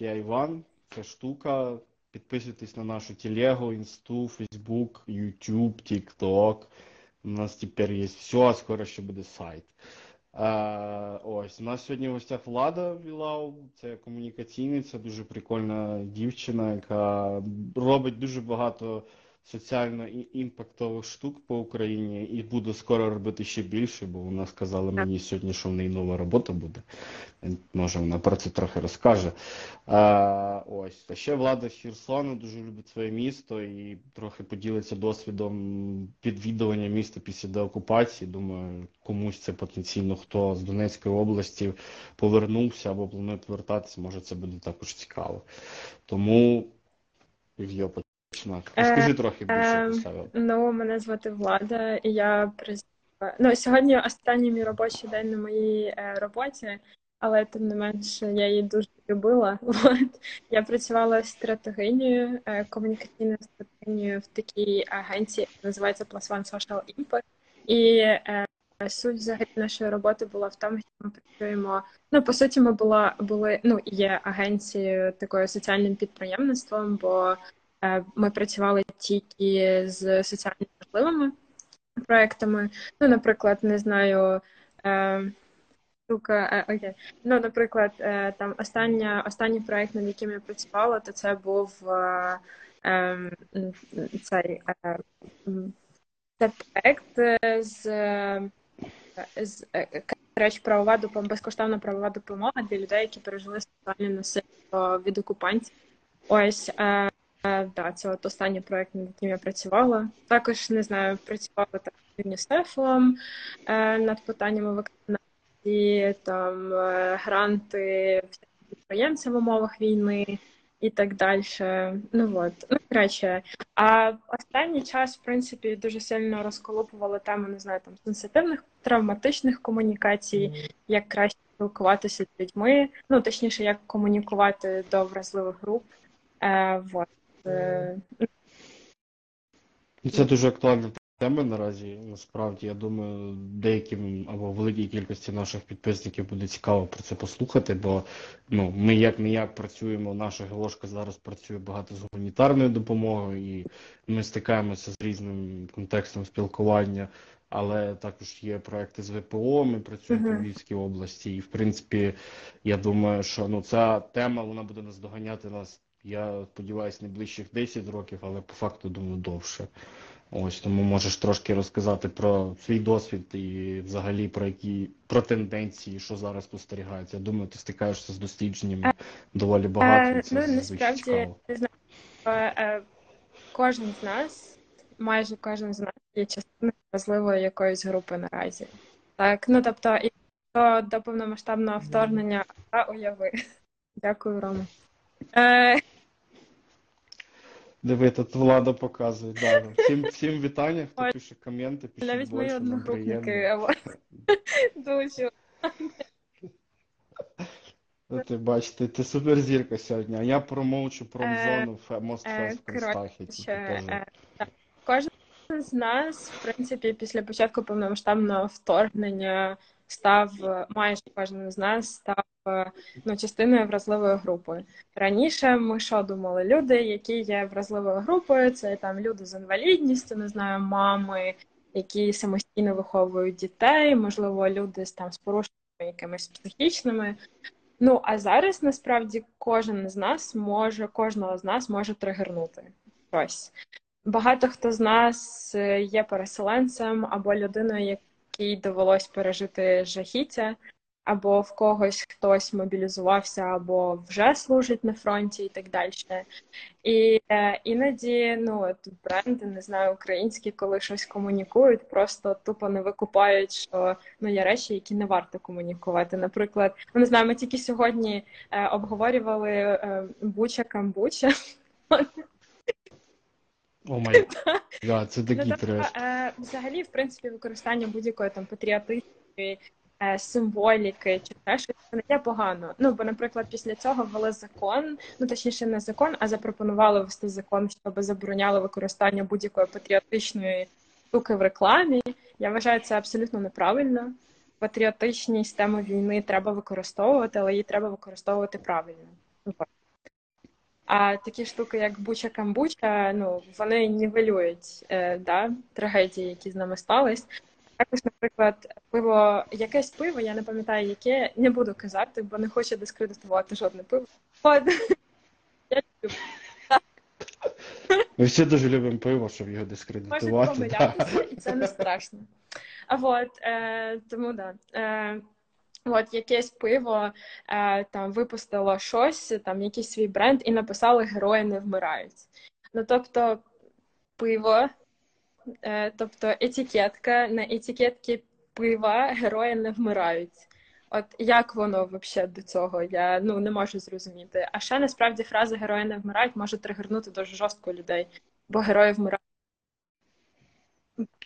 я Іван. Це штука. Підписуйтесь на нашу телегу, інсту, Фейсбук, Ютуб, Тікток. У нас тепер є все, а скоро ще буде сайт. А, ось, у нас сьогодні в гостях Влада Вілау, це комунікаційниця, дуже прикольна дівчина, яка робить дуже багато соціально імпактових штук по Україні і буду скоро робити ще більше, бо вона сказала мені сьогодні, що в неї нова робота буде. Може, вона про це трохи розкаже. А, ось. А ще влада Херсону дуже любить своє місто і трохи поділиться досвідом відвідування міста після деокупації. Думаю, комусь це потенційно хто з Донецької області повернувся або планує повертатися, може це буде також цікаво. Тому Єв'є, починати. Розкажи трохи більше е, про себе. Ну, мене звати Влада, і я. Ну, сьогодні останній мій робочий день на моїй е, роботі, але тим не менше я її дуже любила. От. Я працювала стратегинею, е, комунікаційною стратегинею в такій агенції, яка називається Plus One Social Impact. І е, суть взагалі нашої роботи була в тому, що ми працюємо. Ну, по суті, ми була були ну є агенцією такою соціальним підприємництвом, бо е, ми працювали тільки з соціально важливими проектами. Ну, наприклад, не знаю. Е, Штука, е, окей. Ну, наприклад, е, там остання, останній проект, над яким я працювала, то це був е, е, цей е, це проект е, з, е, з е, речі, правова допомога, безкоштовна правова допомога для людей, які пережили сексуальне насильство від окупантів. Ось е, е, да, це от останній проект, над яким я працювала. Також не знаю, працювала так з ЮНІСЕФом е, над питаннями вакцинації, там е, гранти підприємцям в умовах війни і так далі. Ну от, ну коротше. А останній час, в принципі, дуже сильно розколупували тему, не знаю, там сенситивних травматичних комунікацій, як краще спілкуватися з людьми, ну точніше, як комунікувати до вразливих груп. Е, вот. Е, Ну, Це дуже актуальна тема наразі. Насправді, я думаю, деяким або великій кількості наших підписників буде цікаво про це послухати, бо ну, ми як не як працюємо, наша ГЛОшка зараз працює багато з гуманітарною допомогою, і ми стикаємося з різним контекстом спілкування. Але також є проекти з ВПО, ми працюємо Мгм. по Львівській області, і в принципі, я думаю, що ну ця тема вона буде наздоганяти нас. Я сподіваюся, не ближчих 10 років, але по факту думаю довше. Ось тому можеш трошки розказати про свій досвід і взагалі про які про тенденції, що зараз спостерігається. Я думаю, ти стикаєшся з дослідженнями доволі багато. Е, Це ну насправді не знаю, е, е, кожен з нас, майже кожен з нас є частиною важливої якоїсь групи наразі. Так, ну тобто, і до, до повномасштабного вторгнення а уяви. Дякую, Рома. Е, Диви, тут влада показує. Да. Всім, всім вітання, хто пише коменти, пишіть навіть мої більше, нам одногрупники дуже. Ну, ти бачите, ти суперзірка сьогодні, а я промоучу Е, промзону в Констахі. Е, так. Кожен з нас, в принципі, після початку повномасштабного вторгнення став, майже кожен з нас став ну, частиною вразливої групи. Раніше ми що думали? Люди, які є вразливою групою, це там люди з інвалідністю, не знаю, мами, які самостійно виховують дітей, можливо, люди з там з порушеннями якимись психічними. Ну а зараз насправді кожен з нас може, кожного з нас може тригернути щось. Багато хто з нас е, є переселенцем або людиною, якій довелось пережити жахіття, або в когось хтось мобілізувався, або вже служить на фронті і так далі. І е, іноді ну, от бренди, не знаю, українські, коли щось комунікують, просто тупо не викупають, що ну, є речі, які не варто комунікувати. Наприклад, ну, не знаю, ми тільки сьогодні е, обговорювали е, Буча Камбуча. О май гад, це Ну, такий тобто, треш. е, взагалі, в принципі, використання будь-якої там патріотичної е, символіки чи те, що це не є погано. Ну, бо, наприклад, після цього ввели закон, ну точніше, не закон, а запропонували ввести закон, щоб забороняло використання будь-якої патріотичної штуки в рекламі. Я вважаю це абсолютно неправильно. Патріотичність теми війни треба використовувати, але її треба використовувати правильно. А такі штуки, як буча камбуча, ну вони нівелюють е, да, трагедії, які з нами стались. Також, наприклад, пиво, якесь пиво, я не пам'ятаю, яке не буду казати, бо не хочу дискредитувати жодне пиво. От. Я люблю. Ми всі дуже любимо пиво, щоб його дискредитувати. да. помилятися, і це не страшно. А от е, тому да. Е, От якесь пиво е, там випустило щось, там якийсь свій бренд, і написали Герої не вмирають. Ну тобто, пиво, е, тобто етикетка на етикетці пива герої не вмирають. От як воно взагалі до цього? Я ну не можу зрозуміти. А ще насправді фраза герої не вмирають може тригернути дуже жорстко людей, бо герої вмирають.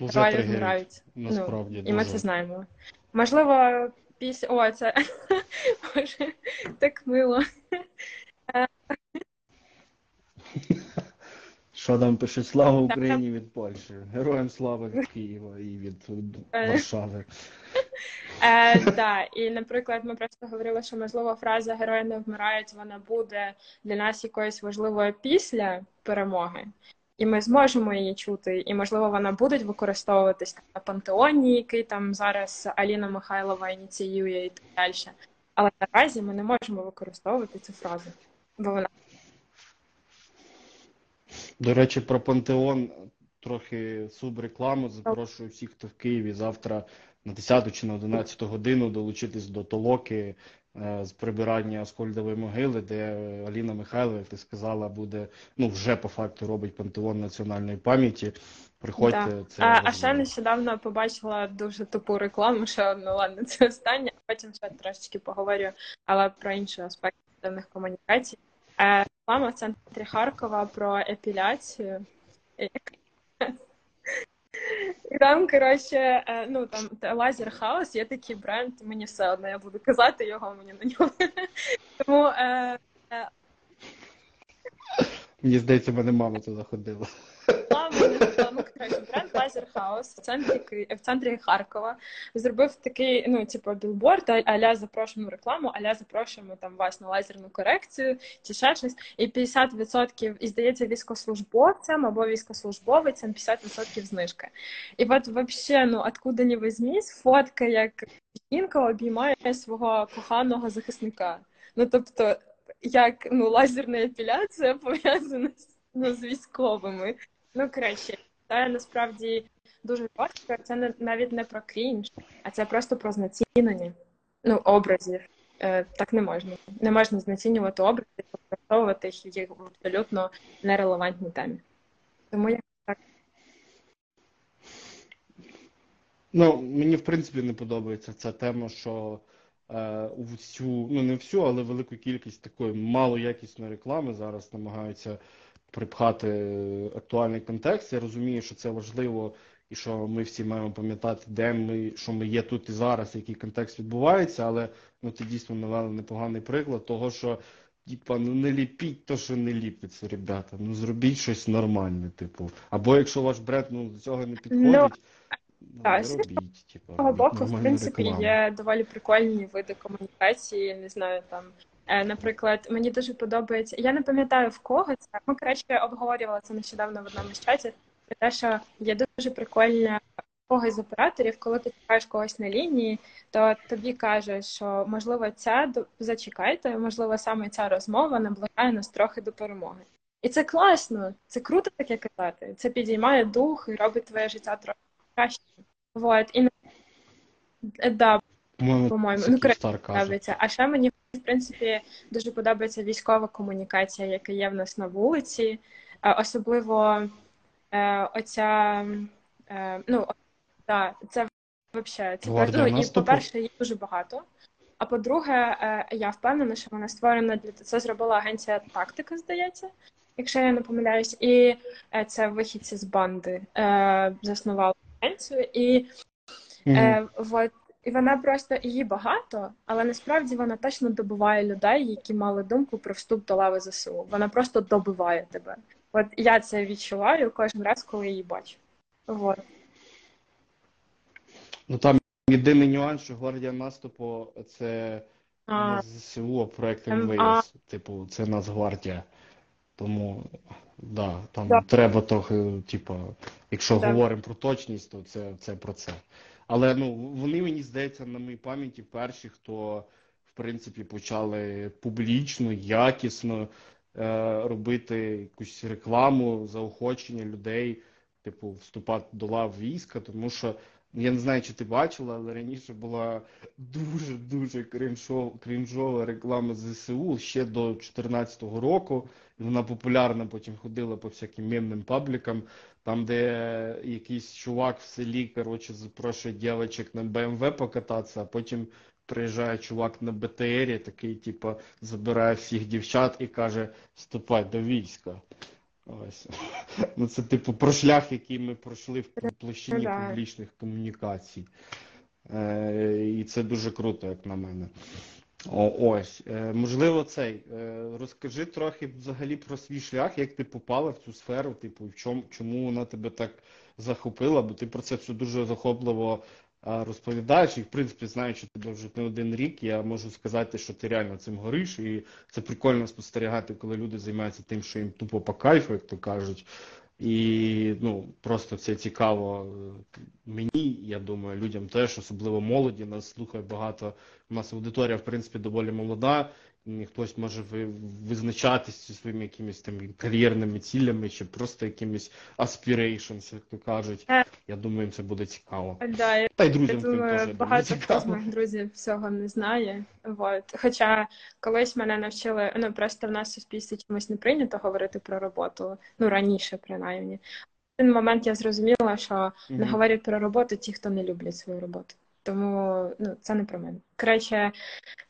Герої вмирають. насправді. І ми це знаємо. Можливо, після. О, це Боже, так мило. Що там пише Слава Україні від Польщі, Героям слави від Києва і від Е. Варшави. Е, да. І, наприклад, ми просто говорили, що можливо фраза Герої не вмирають, вона буде для нас якоюсь важливою після перемоги. І ми зможемо її чути, і можливо вона буде використовуватись на пантеоні, який там зараз Аліна Михайлова ініціює і так далі. Але наразі ми не можемо використовувати цю фразу, бо вона До речі, про Пантеон трохи субрекламу. Запрошую всіх, хто в Києві завтра на 10 чи на 11 годину долучитись до толоки з прибирання Аскольдової могили, де Аліна Михайлова, як ти сказала, буде, ну вже по факту робить Пантеон національної пам'яті. Приходьте, Да. це А, а ще нещодавно побачила дуже тупу рекламу, що ну ладно, це останнє, потім ще трошечки поговорю, але про інші аспекти певних комунікацій. Е, Реклама в центрі Харкова про епіляцію. І там, коротше, е, ну там Laser House, є такий бренд, мені все одно, я буду казати його, мені на нього. Тому е, Мені здається, мене мама туди ходила. Бренд Лазер Хаус в центрі в центрі Харкова зробив такий, ну, типу, білборд, аля запрошуємо рекламу, аля запрошуємо там вас на лазерну корекцію чи ще щось. І 50%, і здається, військовослужбовцям або військовослужбовицям 50% знижки. І от вообще, ну, откуда не візьмись, фотка, як жінка обіймає свого коханого захисника. Ну, тобто, як ну, лазерна епіляція пов'язана ну, з військовими. Ну, коротше, це насправді дуже жорстко. Це не, навіть не про крінж, а це просто про знецінення ну, образів. Е, так не можна. Не можна знецінювати образи, використовувати їх в абсолютно нерелевантній темі. Тому я так Ну, мені в принципі не подобається ця тема, що е, всю, ну не всю, але велику кількість такої малоякісної реклами зараз намагаються припхати актуальний контекст. Я розумію, що це важливо і що ми всі маємо пам'ятати, де ми, що ми є тут і зараз, який контекст відбувається, але ну ти дійсно навели непоганий приклад того, що типа ну не ліпіть то, що не ліпиться, ребята. Ну зробіть щось нормальне, типу. Або якщо ваш бренд ну до цього не підходить. Ну, так, з типу, того боку, в принципі, рекламу. є доволі прикольні види комунікації. Не знаю, там, е, наприклад, мені дуже подобається. Я не пам'ятаю в кого це. Ми коротше обговорювали це нещодавно в одному з чаті. Про те, що є дуже прикольне в когось з операторів, коли ти чекаєш когось на лінії, то тобі каже, що можливо ця зачекайте, можливо, саме ця розмова наближає нас трохи до перемоги. І це класно, це круто таке казати. Це підіймає дух і робить твоє життя трохи краще. Вот. І е, да, По-моєму, по-моєму, ну, каже. подобається. А ще мені в принципі дуже подобається військова комунікація, яка є в нас на вулиці, Е, особливо е, оця е, ну да, це взагалі це Гвардія ну, і по-перше, їх дуже багато. А по-друге, я впевнена, що вона створена для це зробила агенція тактика, здається, якщо я не помиляюсь, і це вихідці з банди заснували агенцію. І. Е, вот, і вона просто її багато, але насправді вона точно добиває людей, які мали думку про вступ до лави ЗСУ. Вона просто добиває тебе. От я це відчуваю кожен раз, коли її бачу. Вот. Ну там єдиний нюанс, що гвардія наступу це А, не ЗСУ, а проект Ем, МВС. Типу, це Нацгвардія. Тому, да, там Да. треба трохи, типу, якщо Да. говоримо про точність, то це, це про це. Але ну, вони, мені здається, на моїй пам'яті перші, хто, в принципі, почали публічно, якісно е, робити якусь рекламу, заохочення людей, типу, вступати до лав війська, тому що я не знаю, чи ти бачила, але раніше була дуже-дуже крінжова, реклама ЗСУ ще до 2014 року. Вона популярна, потім ходила по всяким мемним паблікам, там, де якийсь чувак в селі, коротше, запрошує дівчинок на БМВ покататися, а потім приїжджає чувак на БТРі, такий, типу, забирає всіх дівчат і каже: вступай до війська. Ось. Ну, це типу про шлях, який ми пройшли в площині Да. публічних комунікацій. Е, і це дуже круто, як на мене. О, ось. Е, можливо, цей. Е, розкажи трохи взагалі про свій шлях, як ти попала в цю сферу, типу, в чому, чому вона тебе так захопила, бо ти про це все дуже захопливо розповідаєш. І, в принципі, знаючи тебе вже не один рік, я можу сказати, що ти реально цим гориш, і це прикольно спостерігати, коли люди займаються тим, що їм тупо по кайфу, як то кажуть. І ну, просто це цікаво е, мені, я думаю, людям теж, особливо молоді. Нас слухає багато. У нас аудиторія, в принципі, доволі молода, хтось може ви- визначатись зі своїми якимись там кар'єрними цілями чи просто якимись aspirations, як то кажуть. Е. Я думаю, їм це буде цікаво. Да, Та й Я друзям твоїм думаю, теж багато хто з моїх друзів цього не знає. Вот. Хоча колись мене навчили, ну просто в нас в суспільстві чомусь не прийнято говорити про роботу, ну раніше принаймні. В один момент я зрозуміла, що не говорять про роботу ті, хто не люблять свою роботу. Тому ну, це не про мене. Коротше,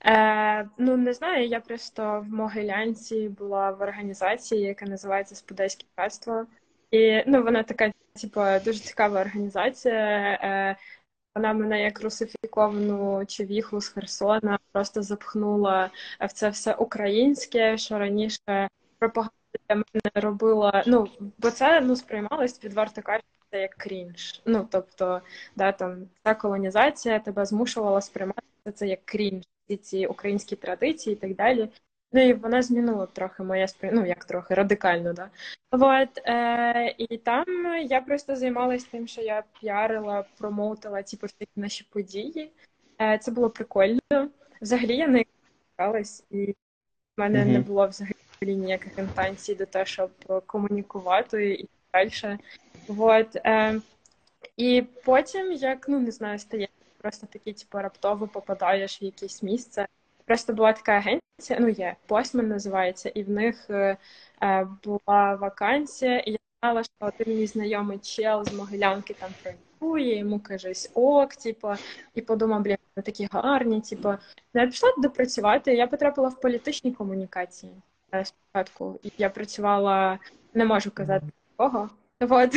е, ну не знаю, я просто в Могилянці була в організації, яка називається Спудейське братство. І ну, вона така, типу, дуже цікава організація. Е, вона мене як русифіковану човіху з Херсона просто запхнула в це все українське, що раніше пропаганда для мене робила. Ну, бо це ну, сприймалось відверто кажучи, як крінж. Ну, тобто, да, там ця колонізація тебе змушувала сприймати це як крінж, всі ці українські традиції і так далі. Ну і вона змінила трохи моє сприй... ну як трохи радикально, да. Вот, е, і там я просто займалась тим, що я піарила, промоутила типу, всякі наші події. Е, це було прикольно. Взагалі я не цікавилась, і в мене Мгм. не було взагалі ніяких інтенцій до того, щоб комунікувати і далі. Вот, і потім, як ну не знаю, стає просто такий, типу, раптово попадаєш в якесь місце. Просто була така агенція, ну є, Постмен називається, і в них е, е, була вакансія, і я знала, що один мій знайомий чел з Могилянки там працює, йому кажуть ок, типу, і подумав, блін, вони такі гарні, типу. Я пішла туди працювати, я потрапила в політичні комунікації е, спочатку. Я працювала, не можу казати кого. Вот.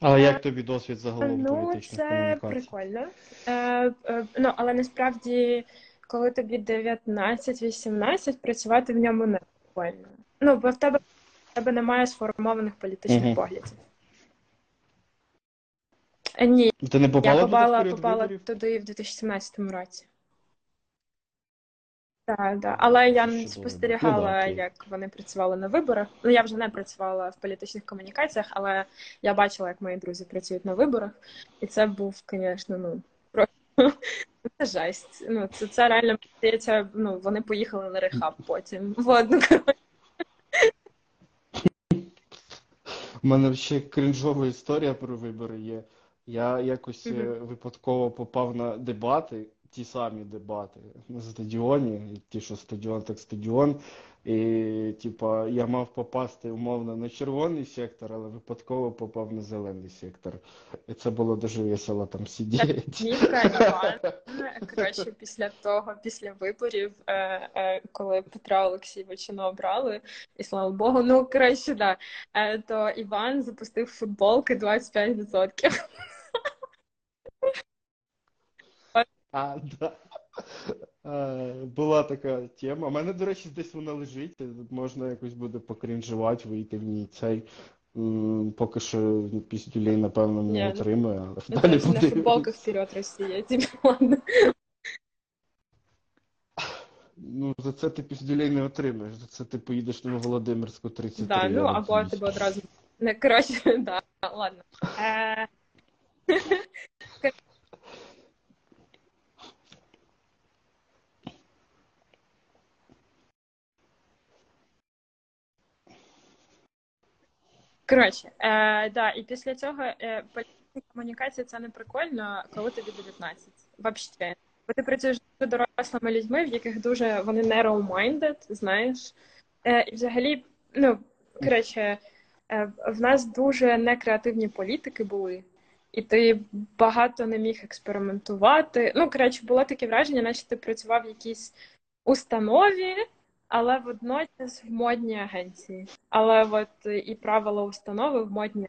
Але як тобі досвід загалом Ну, політичних це комунікацій? прикольно. Е, е, ну, але насправді, коли тобі 19-18, працювати в ньому не прикольно. Ну, бо в тебе, в тебе немає сформованих політичних Мгм. поглядів. Е, Ні, Ти не попала я туди в попала, період попала виборів? туди в 2017 році. Так, да. Але я Чудово. спостерігала, Ну, да, як вони працювали на виборах. Ну, я вже не працювала в політичних комунікаціях, але я бачила, як мої друзі працюють на виборах. І це був, звісно, ну, просто це жесть. Ну, це, це реально, здається, ну, вони поїхали на рехаб потім. Вот, ну, коротше. У мене ще крінжова історія про вибори є. Я якось Мгм. випадково попав на дебати, ті самі дебати на стадіоні, ті, що стадіон, так стадіон. І, типа, я мав попасти умовно на червоний сектор, але випадково попав на зелений сектор. І це було дуже весело там сидіти. Нівка коротше, після того, після виборів, е, е, коли Петра Олексійовича не обрали, і слава Богу, ну коротше, да, е, то Іван запустив футболки 25%. А, да. Була така тема. У мене, до речі, десь вона лежить. Можна якось буде покрінжувати, вийти в ній цей. Поки що піздюлей, напевно, не ну, отримує, але Ну, далі тобто на футболках вперед Росія, типу, ладно. Ну, за це ти піздюлей не отримаєш. За це ти поїдеш на Володимирську 33. Да, ну або тебе одразу. Не, коротше, да, ладно. Е, Коротше, е, да, і після цього е, комунікація це не прикольно, коли тобі 19. Вообще. Бо ти працюєш з дорослими людьми, в яких дуже вони narrow-minded, знаєш. Е, і взагалі, ну, коротше, е, в нас дуже некреативні політики були, і ти багато не міг експериментувати. Ну, коротше, було таке враження, наче ти працював в якійсь установі, але водночас в модній агенції. Але от е, і правила установи в модній.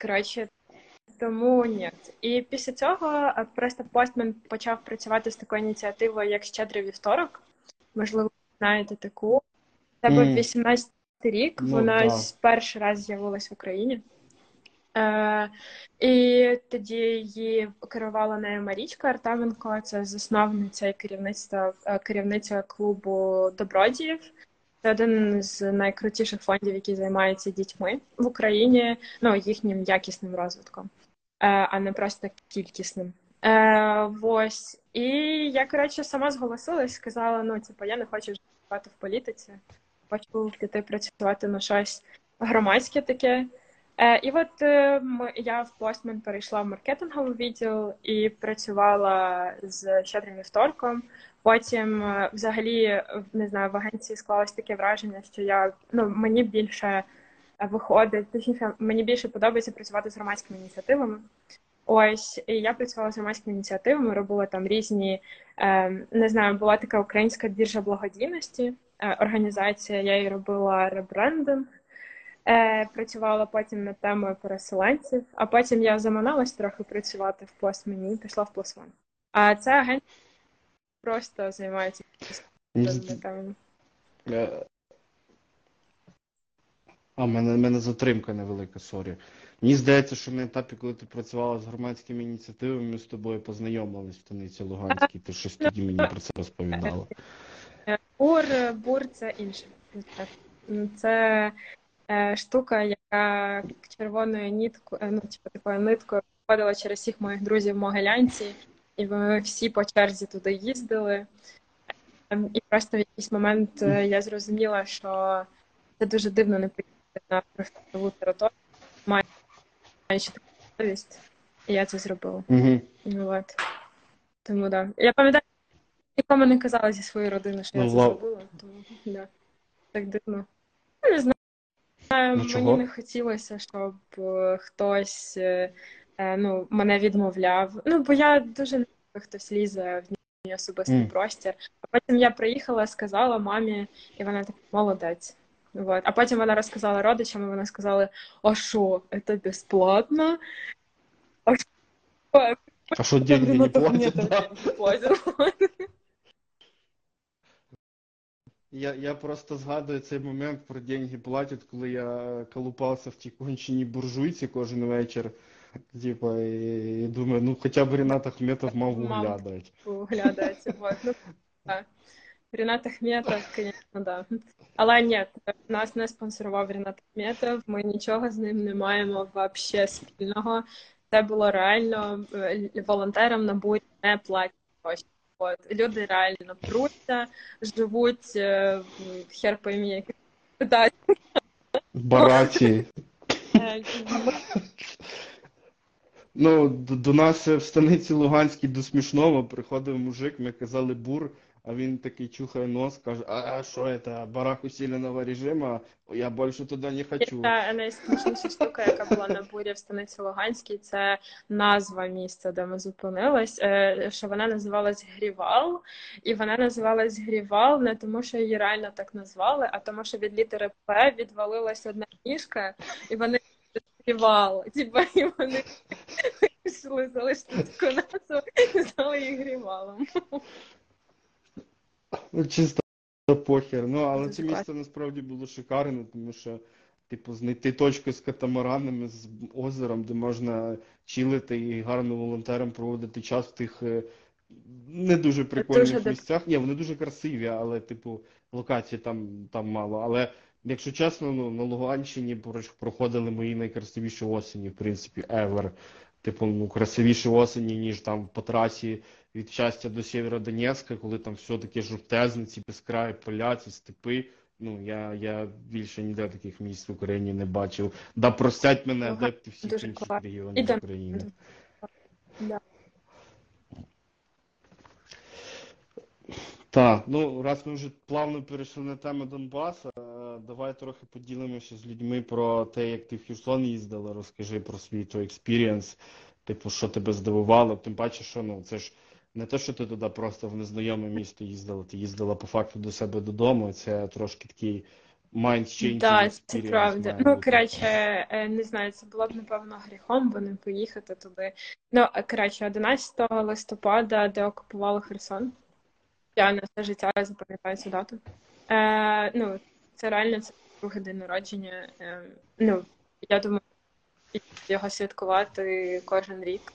Коротше, тому ні. І після цього е, просто Постмен почав працювати з такою ініціативою, як Щедрий вівторок. Можливо, ви знаєте таку. Це був 18 рік. Ну, Вона да. перший раз з'явилась в Україні. Е, і тоді її керувала нею Марічка Артеменко, це засновниця і керівництва е, керівниця клубу добродіїв. Це один з найкрутіших фондів, який займається дітьми в Україні, ну їхнім якісним розвитком, е, а не просто кількісним. Е, ось. І я, коротше, сама зголосилась, сказала: ну, типу, я не хочу працювати в політиці, хочу піти працювати на щось громадське таке. Е, і от е, я в Postman перейшла в маркетинговий відділ і працювала з щедрим вівторком. Потім, е, взагалі, не знаю, в агенції склалось таке враження, що я ну мені більше виходить, точніше, мені більше подобається працювати з громадськими ініціативами. Ось, і я працювала з громадськими ініціативами, робила там різні, не знаю, була така українська біржа благодійності, організація, я їй робила ребрендинг. Е, працювала потім над темою переселенців, а потім я заманалась трохи працювати в постмені і пішла в One. А ця агенція просто займається темами. Е, А, в мене, мене затримка невелика, sorry. Мені здається, що на етапі, коли ти працювала з громадськими ініціативами, ми з тобою познайомились в Станиці Луганській, ти щось тоді мені про це розповідала. Бур, бур це інше. Це е, штука, яка червоною ніткою, ну, типу, такою ниткою проходила через всіх моїх друзів в Могилянці, і ми всі по черзі туди їздили. Ем, І просто в якийсь момент е, я зрозуміла, що це дуже дивно не поїхати на прифронтову територію, маючи таку можливість, і я це зробила. Ну, от. Тому да. Я пам'ятаю, нікому не казала зі своєї родини, що я Ну, це зробила, тому да. так дивно. Ну, не знаю, Ну, мені не хотілося, щоб е, хтось е, е, ну, мене відмовляв. Ну, бо я дуже не хтось лізе в мій особистий Мгм. простір. А потім я приїхала, сказала мамі, і вона така молодець. Вот. А потім вона розказала родичам, і вони сказали: а що, це безплатно? А що? А що, деньги не платять? Да? Я, я просто згадую цей момент про деньги платять, коли я колупався в тій конченій буржуйці кожен вечір. Типа, і, і думаю, ну хоча б Ренат Ахметов мав виглядати. Виглядається. Вот. Ну, да. Рінат Ахметов, звісно, да. Але ні, нас не спонсорував Рінат Ахметов, ми нічого з ним не маємо вообще спільного. Це було реально е, волонтерам на бурі не платять гроші. От. Люди реально пруться, живуть е, хер поймі як питань. В бараці. Ну, до, до нас в станиці Луганській до смішного приходив мужик, ми казали бур, а він такий чухає нос, каже, а що це, барак усиленого режиму, я більше туди не хочу. Та найсмішніша штука, яка була на бурі в станиці Луганській, це назва місця, де ми зупинились. е, Що вона називалась Грівал, і вона називалась Грівал не тому, що її реально так назвали, а тому, що від літери П відвалилась одна ніжка, і вони Грівал. Типа, і вони вирішили залишити таку назву і назвали її Грівалом. Ну, чисто похер. Ну, але Дуже це місце насправді було шикарне, тому що, типу, знайти точку з катамаранами, з озером, де можна чилити і гарно волонтерам проводити час в тих е, не дуже прикольних Дуже місцях. Ні, вони дуже красиві, але, типу, локацій там, там мало. Але, якщо чесно, ну, на Луганщині проходили мої найкрасивіші осені, в принципі, ever. Типу, ну, красивіші осені, ніж там по трасі від щастя до Сєвєродонецька, коли там все таке жовтезне, ці безкраї поля, ці степи. Ну, я, я більше ніде таких місць в Україні не бачив. Да простять мене адепти всіх дуже інших класно. регіонів І України. Да. Так, ну раз ми вже плавно перейшли на тему Донбаса, е, давай трохи поділимося з людьми про те, як ти в Херсон їздила. Розкажи про свій той experience, типу, що тебе здивувало. Тим паче, що ну це ж не те, що ти туди просто в незнайоме місто їздила, ти їздила по факту до себе додому. Це трошки такий mind-changing Так, це правда. Ну, коротше, е, не знаю, це було б, напевно, гріхом, бо не поїхати туди. Ну, е, коротше, 11 листопада, де окупували Херсон. Я на все життя запам'ятаю цю дату. Е, ну, це реально це другий день народження. Е, ну, я думаю, його святкувати кожен рік.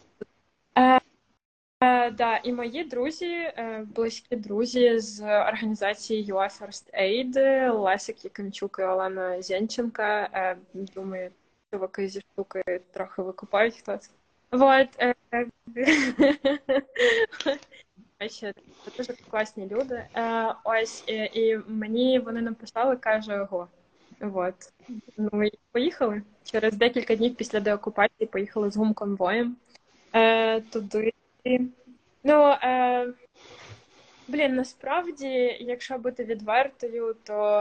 Е, е, да, і мої друзі, е, близькі друзі з організації UA First Aid, Лесик Якимчук і Олена Зянченка. Е, думаю, чуваки зі штуки трохи викупають хто це. Вот. Е, це дуже класні люди. Е, ось і, і мені вони написали, каже, ого. Вот. Ну і поїхали. Через декілька днів після деокупації поїхали з гумконвоєм е, туди. Ну, е, блін, насправді, якщо бути відвертою, то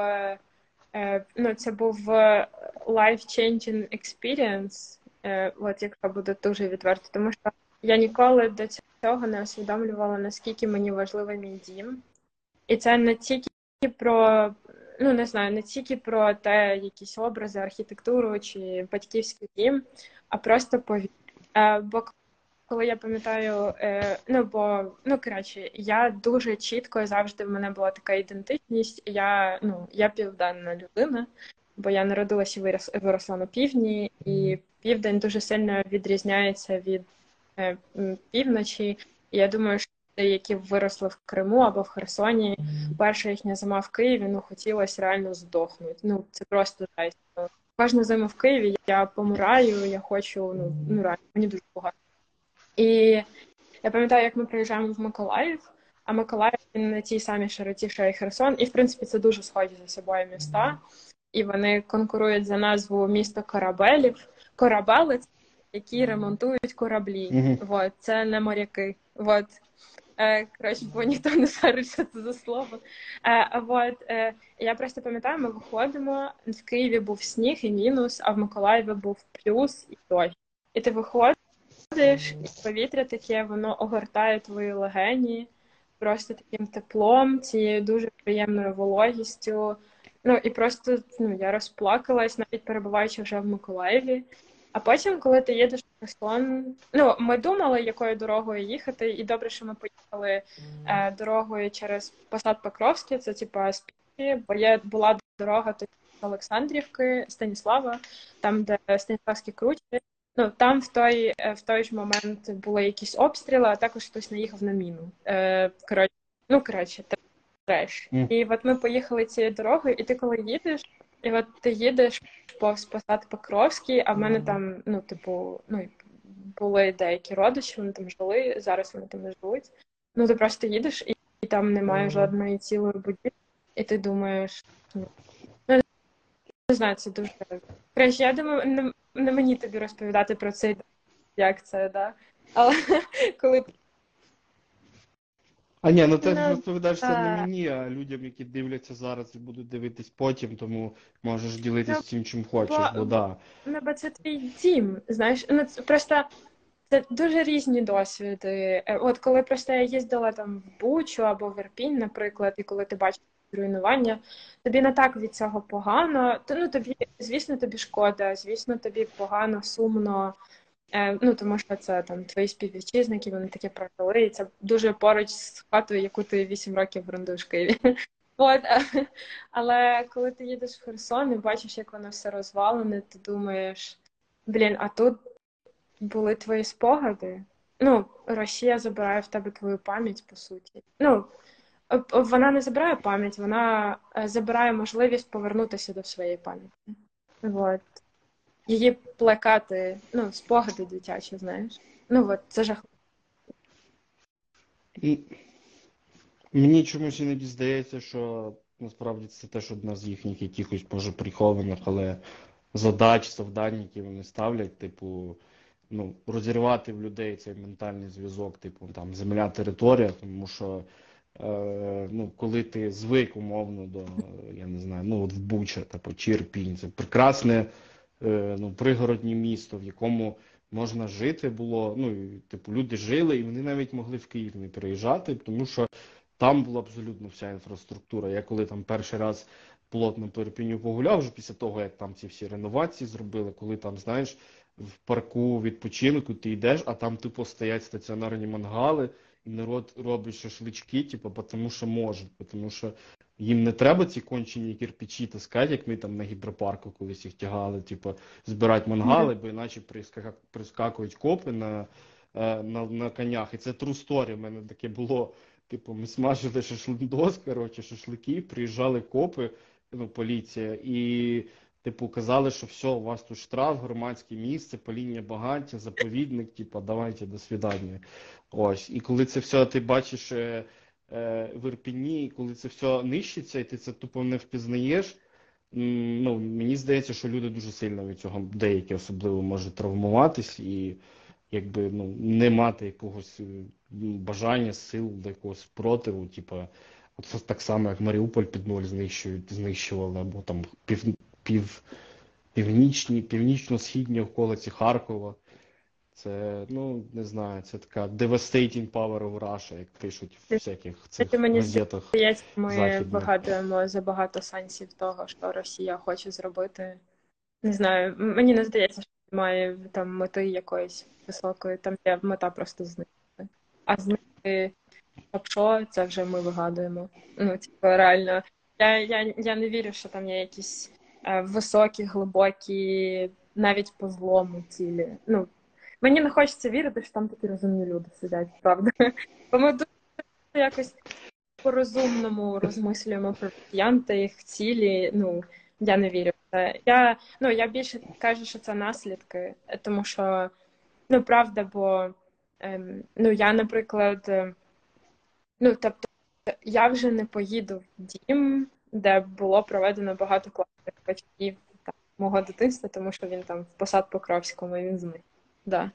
е, ну, це був е, life-changing experience, е, от якщо бути дуже відверто, тому що я ніколи до цього не усвідомлювала, наскільки мені важливий мій дім. І це не тільки про, ну не знаю, не тільки про те, якісь образи, архітектуру чи батьківський дім, а просто повір. Е, бо коли я пам'ятаю, е, ну бо ну коротше, я дуже чітко завжди в мене була така ідентичність. Я ну я південна людина, бо я народилася і вирос, виросла на півдні, і південь дуже сильно відрізняється від е, півночі. І я думаю, що люди, які виросли в Криму або в Херсоні, перша їхня зима в Києві, ну хотілося реально здохнути. Ну це просто жесть. Кожну зиму в Києві я помираю, я хочу, ну, ну реально, мені дуже погано. І я пам'ятаю, як ми приїжджаємо в Миколаїв, а Миколаїв він на тій самій широті, що і Херсон, і в принципі це дуже схожі за собою міста. І вони конкурують за назву місто корабелів. Корабели, які ремонтують кораблі. Мгм. Вот, це не моряки. Вот. Е, коротше, бо ніхто не що це за слово. Е, а вот, е, я просто пам'ятаю, ми виходимо, в Києві був сніг і мінус, а в Миколаєві був плюс і дощ. І ти виходиш, і повітря таке, воно огортає твої легені просто таким теплом, цією дуже приємною вологістю. Ну і просто ну, я розплакалась, навіть перебуваючи вже в Миколаєві. А потім, коли ти їдеш в Херсон, ну ми думали, якою дорогою їхати, і добре, що ми поїхали е, дорогою через посад Покровський, це типа Спіки, бо є була дорога тоді Олександрівки, Станіслава, там, де Станіславські кручі. Ну там в той е, в той ж момент були якісь обстріли, а також хтось наїхав на міну. Е, коротше, ну коротше, треш. Мгм. І от ми поїхали цією дорогою, і ти коли їдеш, і от ти їдеш повз посад Покровський, а в мене там, ну, типу, ну, були деякі родичі, вони там жили, зараз вони там не живуть. Ну, ти просто їдеш, і, і там немає жодної цілої будівлі, і ти думаєш, ну, не знаю, це дуже. Коротше, я думаю, не, не мені тобі розповідати про це, як це, да? Але коли А ні, ну ти Ну, розповідаєш це не мені, а людям, які дивляться зараз і будуть дивитись потім, тому можеш ділитись Ну, цим, чим хочеш, бо- бо да. Ну, бо це твій дім, знаєш, ну це просто це дуже різні досвіди. Е, От коли просто я їздила там в Бучу або в Ірпінь, наприклад, і коли ти бачиш руйнування, тобі не так від цього погано. То ну тобі, звісно, тобі шкода, звісно, тобі погано, сумно. Е, ну тому що це там твої співвітчизники, вони таке прожили, і це дуже поруч з хатою, яку ти 8 років в Києві. От, але коли ти їдеш в Херсон і бачиш, як воно все розвалене, ти думаєш, блін, а тут були твої спогади. ну, Росія забирає в тебе твою пам'ять, по суті. Ну, вона не забирає пам'ять, вона е, забирає можливість повернутися до своєї пам'яті. Вот. Її плекати, ну, спогади дитячі, знаєш. Ну, от, це жахливо. Мені чомусь іноді здається, що насправді це теж одна з їхніх якихось, може, прихованих, але задач, завдань, які вони ставлять, типу, ну, розірвати в людей цей ментальний зв'язок, типу, там, земля, територія, тому що ну, коли ти звик умовно до, я не знаю, ну от в Буча, типу, Чірпінь, це прекрасне е, ну, пригороднє місто, в якому можна жити було. Ну, типу, люди жили, і вони навіть могли в Київ не переїжджати, тому що там була абсолютно вся інфраструктура. Я коли там перший раз плотно по Ірпіню погуляв, вже після того, як там ці всі реновації зробили, коли там, знаєш, в парку відпочинку ти йдеш, а там тупо стоять стаціонарні мангали, народ робить шашлички, типу, тому що можуть, тому що їм не треба ці кончені кирпичі таскати, як ми там на гідропарку колись їх тягали, типу, збирати мангали, бо іначе прискакують копи на, е, на, на конях. І це true story, в мене таке було. Типу, ми смажили шашлындос, коротше, шашлики, приїжджали копи, ну, поліція, і, типу, казали, що все, у вас тут штраф, громадське місце, паління багаття, заповідник, типу, давайте, до свидання. Ось. І коли це все ти бачиш е, е, в Ірпіні, коли це все нищиться, і ти це тупо не впізнаєш, ну, мені здається, що люди дуже сильно від цього деякі особливо можуть травмуватись і якби ну, не мати якогось е, бажання, сил до якогось спротиву, типу, це так само, як Маріуполь під ноль знищують, знищували, або там пів, пів, північні, північно-східні околиці Харкова. Це, ну, не знаю, це така devastating power of Russia, як пишуть в всяких цих це мені газетах. Здається, ми вигадуємо за багато сенсів того, що Росія хоче зробити. Не знаю, мені не здається, що немає там мети якоїсь високої, там є мета просто знищити. А знищити що це вже ми вигадуємо. Ну, типу, реально. Я я, я не вірю, що там є якісь високі, глибокі, навіть по злому цілі. Ну, Мені не хочеться вірити, що там такі розумні люди сидять, правда. Бо ми дуже якось по-розумному розмислюємо про росіян та їх цілі. Ну, я не вірю. Я ну, я більше кажу, що це наслідки, тому що ну, правда, бо ем, ну, я, наприклад, ем, ну, тобто, я вже не поїду в дім, де було проведено багато класних батьків мого дитинства, тому що він там в посад Покровському він зник. Да.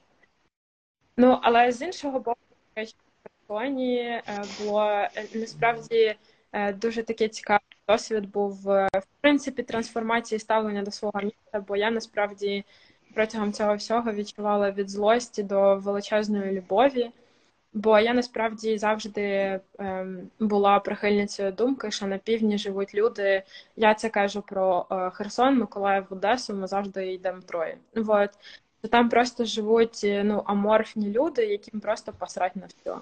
Ну, але з іншого боку, в Херсоні е, було е, насправді е, дуже такий цікавий досвід був в принципі трансформації ставлення до свого міста, бо я насправді протягом цього всього відчувала від злості до величезної любові. Бо я насправді завжди ем, була прихильницею думки, що на півдні живуть люди. Я це кажу про е, Херсон, Миколаїв, Одесу. Ми завжди йдемо троє. Вот. Там просто живуть ну, аморфні люди, яким просто посрать на все.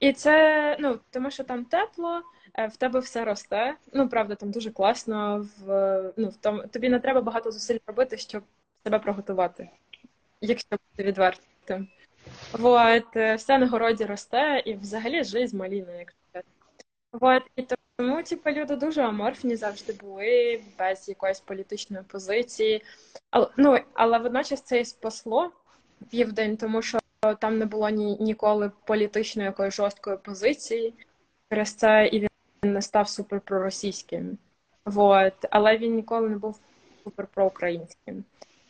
І це ну тому, що там тепло, е, в тебе все росте. Ну правда, там дуже класно. В ну в тому тобі не треба багато зусиль робити, щоб себе приготувати, якщо бути відвертим. Вот, е, все на городі росте і взагалі жизнь маліна, якщо Вот, і тому, типу, люди дуже аморфні завжди були, без якоїсь політичної позиції. Але, ну, але водночас це і спасло південь, тому що там не було ні, ніколи політичної якоїсь жорсткої позиції. Через це і він не став супер проросійським. Вот. Але він ніколи не був супер проукраїнським.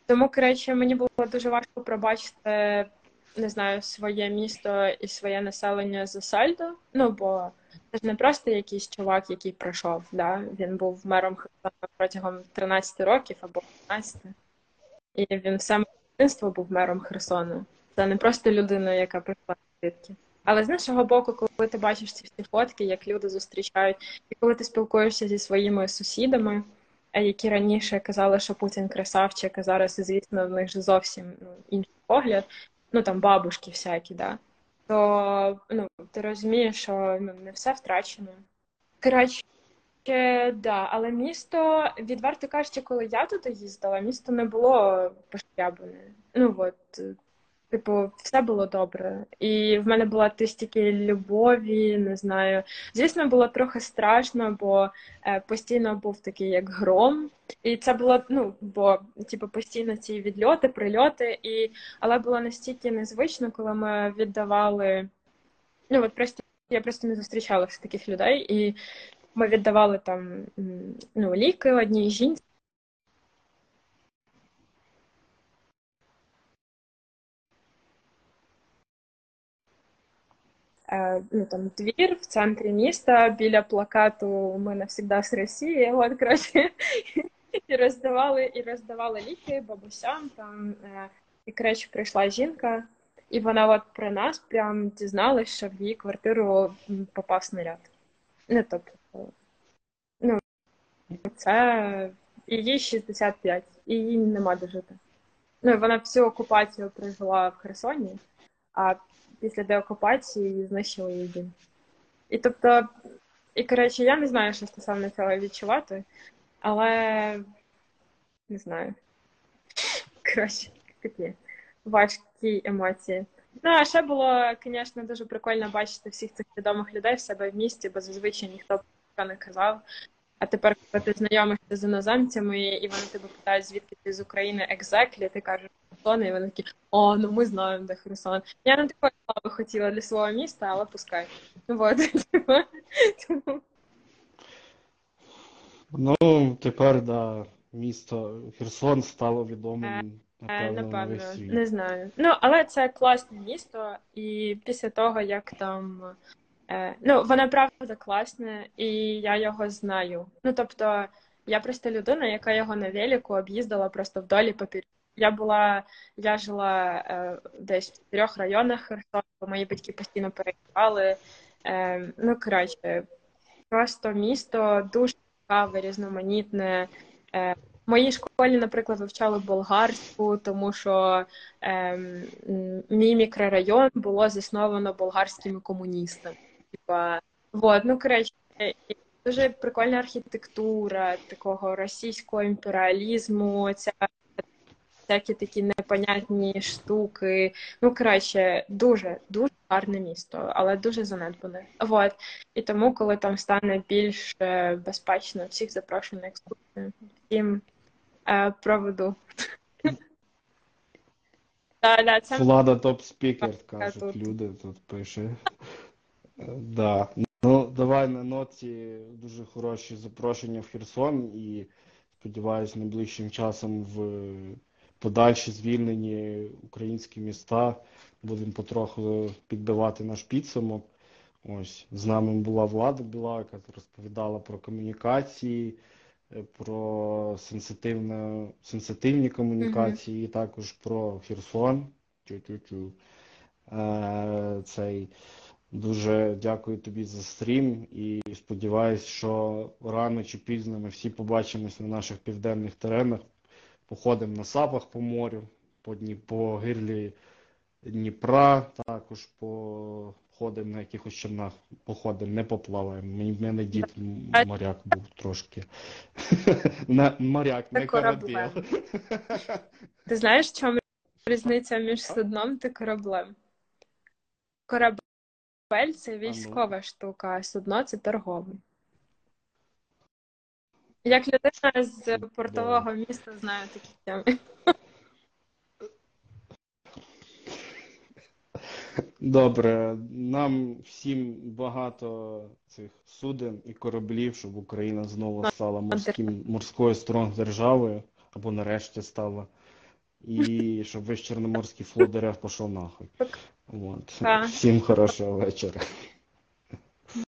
Тому, коротше, мені було дуже важко пробачити, не знаю, своє місто і своє населення за сальдо. Ну, бо це ж не просто якийсь чувак, який прийшов. Да? Він був мером Херсона протягом 13 років або 15. І він все моє дитинство був мером Херсону. Це не просто людина, яка прийшла звідки. Але з нашого боку, коли ти бачиш ці всі фотки, як люди зустрічають, і коли ти спілкуєшся зі своїми сусідами, які раніше казали, що Путін красавчик, а зараз, звісно, в них же зовсім ну, інший погляд, ну там бабушки всякі, да, то ну, ти розумієш, що ну, не все втрачено. Коротше, да, але місто, відверто кажучи, коли я туди їздила, місто не було пошкрябане. Ну от Типу, все було добре. І в мене була стільки любові, не знаю. Звісно, було трохи страшно, бо е, постійно був такий як гром. І це було, ну, бо типу, постійно ці відльоти, прильоти, і але було настільки незвично, коли ми віддавали. Ну, от просто я просто не зустрічала таких людей, і ми віддавали там ну, ліки одній жінці. Ну, там двір в центрі міста біля плакату Ми навсегда з Росії. От коротше, і роздавали, і роздавали ліки бабусям. Там і коротше, прийшла жінка, і вона от про нас прям дізналась, що в її квартиру попав снаряд. Ну, тобто, ну, це їй 65, і їй нема де жити. Ну, вона всю окупацію прожила в Херсоні, а після деокупації її знищили її. І тобто, і коротше, я не знаю, що стосовно цього відчувати, але не знаю. Коротше, такі важкі емоції. Ну, а ще було, звісно, дуже прикольно бачити всіх цих відомих людей в себе в місті, бо зазвичай ніхто не казав. А тепер, коли ти знайомишся з іноземцями, і вони тебе питають, звідки ти з України екзеклі, ти кажеш Херсон, і вони такі, о, ну ми знаємо, де Херсон. Я не такої слави хотіла для свого міста, але пускай. Вот. Тому Ну, тепер, да, місто Херсон стало відомим, Е, напевно, Напевно, не знаю. Ну, але це класне місто, і після того, як там. Е, ну, воно правда класне, і я його знаю. Ну, тобто, я просто людина, яка його на велику об'їздила просто вдолі попір. Я була, я жила е, десь в трьох районах Херсона, мої батьки постійно переїжджали. Е, ну, коротше, просто місто дуже цікаве, різноманітне. Е, в школі, наприклад, вивчали болгарську, тому що м, мій мікрорайон було засновано болгарськими комуністами. Типа, вот, ну коротше, дуже прикольна архітектура такого російського імперіалізму, ця всякі такі непонятні штуки. Ну, коротше, дуже, дуже гарне місто, але дуже занедбане. Вот. І тому, коли там стане більш безпечно, всіх запрошую на екскурсію. Всім е, проведу. Влада топ-спікер, кажуть люди, тут пише. Да. Ну, давай на ноті дуже хороші запрошення в Херсон і сподіваюсь, найближчим часом в подальші звільнені українські міста будемо потроху підбивати наш підсумок. Ось з нами була Влада Білака, розповідала про комунікації, е, про сенситивне, сенситивні комунікації, і також про Херсон. Е, Цей дуже дякую тобі за стрім і сподіваюсь, що рано чи пізно ми всі побачимось на наших південних теренах. Походимо на сапах по морю, по, Дні- по гирлі Дніпра, також походимо на якихось човнах, походимо, не поплаваємо. Мені- В мене дід моряк був трошки. На- Моряк, не корабель. Ти знаєш, в чому різниця між судном та кораблем? Корабель це військова штука, а судно це торгове. Як людина з портового міста знаю такі теми. Добре, нам всім багато цих суден і кораблів, щоб Україна знову стала морським, морською стронг державою, або нарешті стала. І щоб весь Чорноморський флот дерев пішов нахуй. От. Всім хорошого вечора.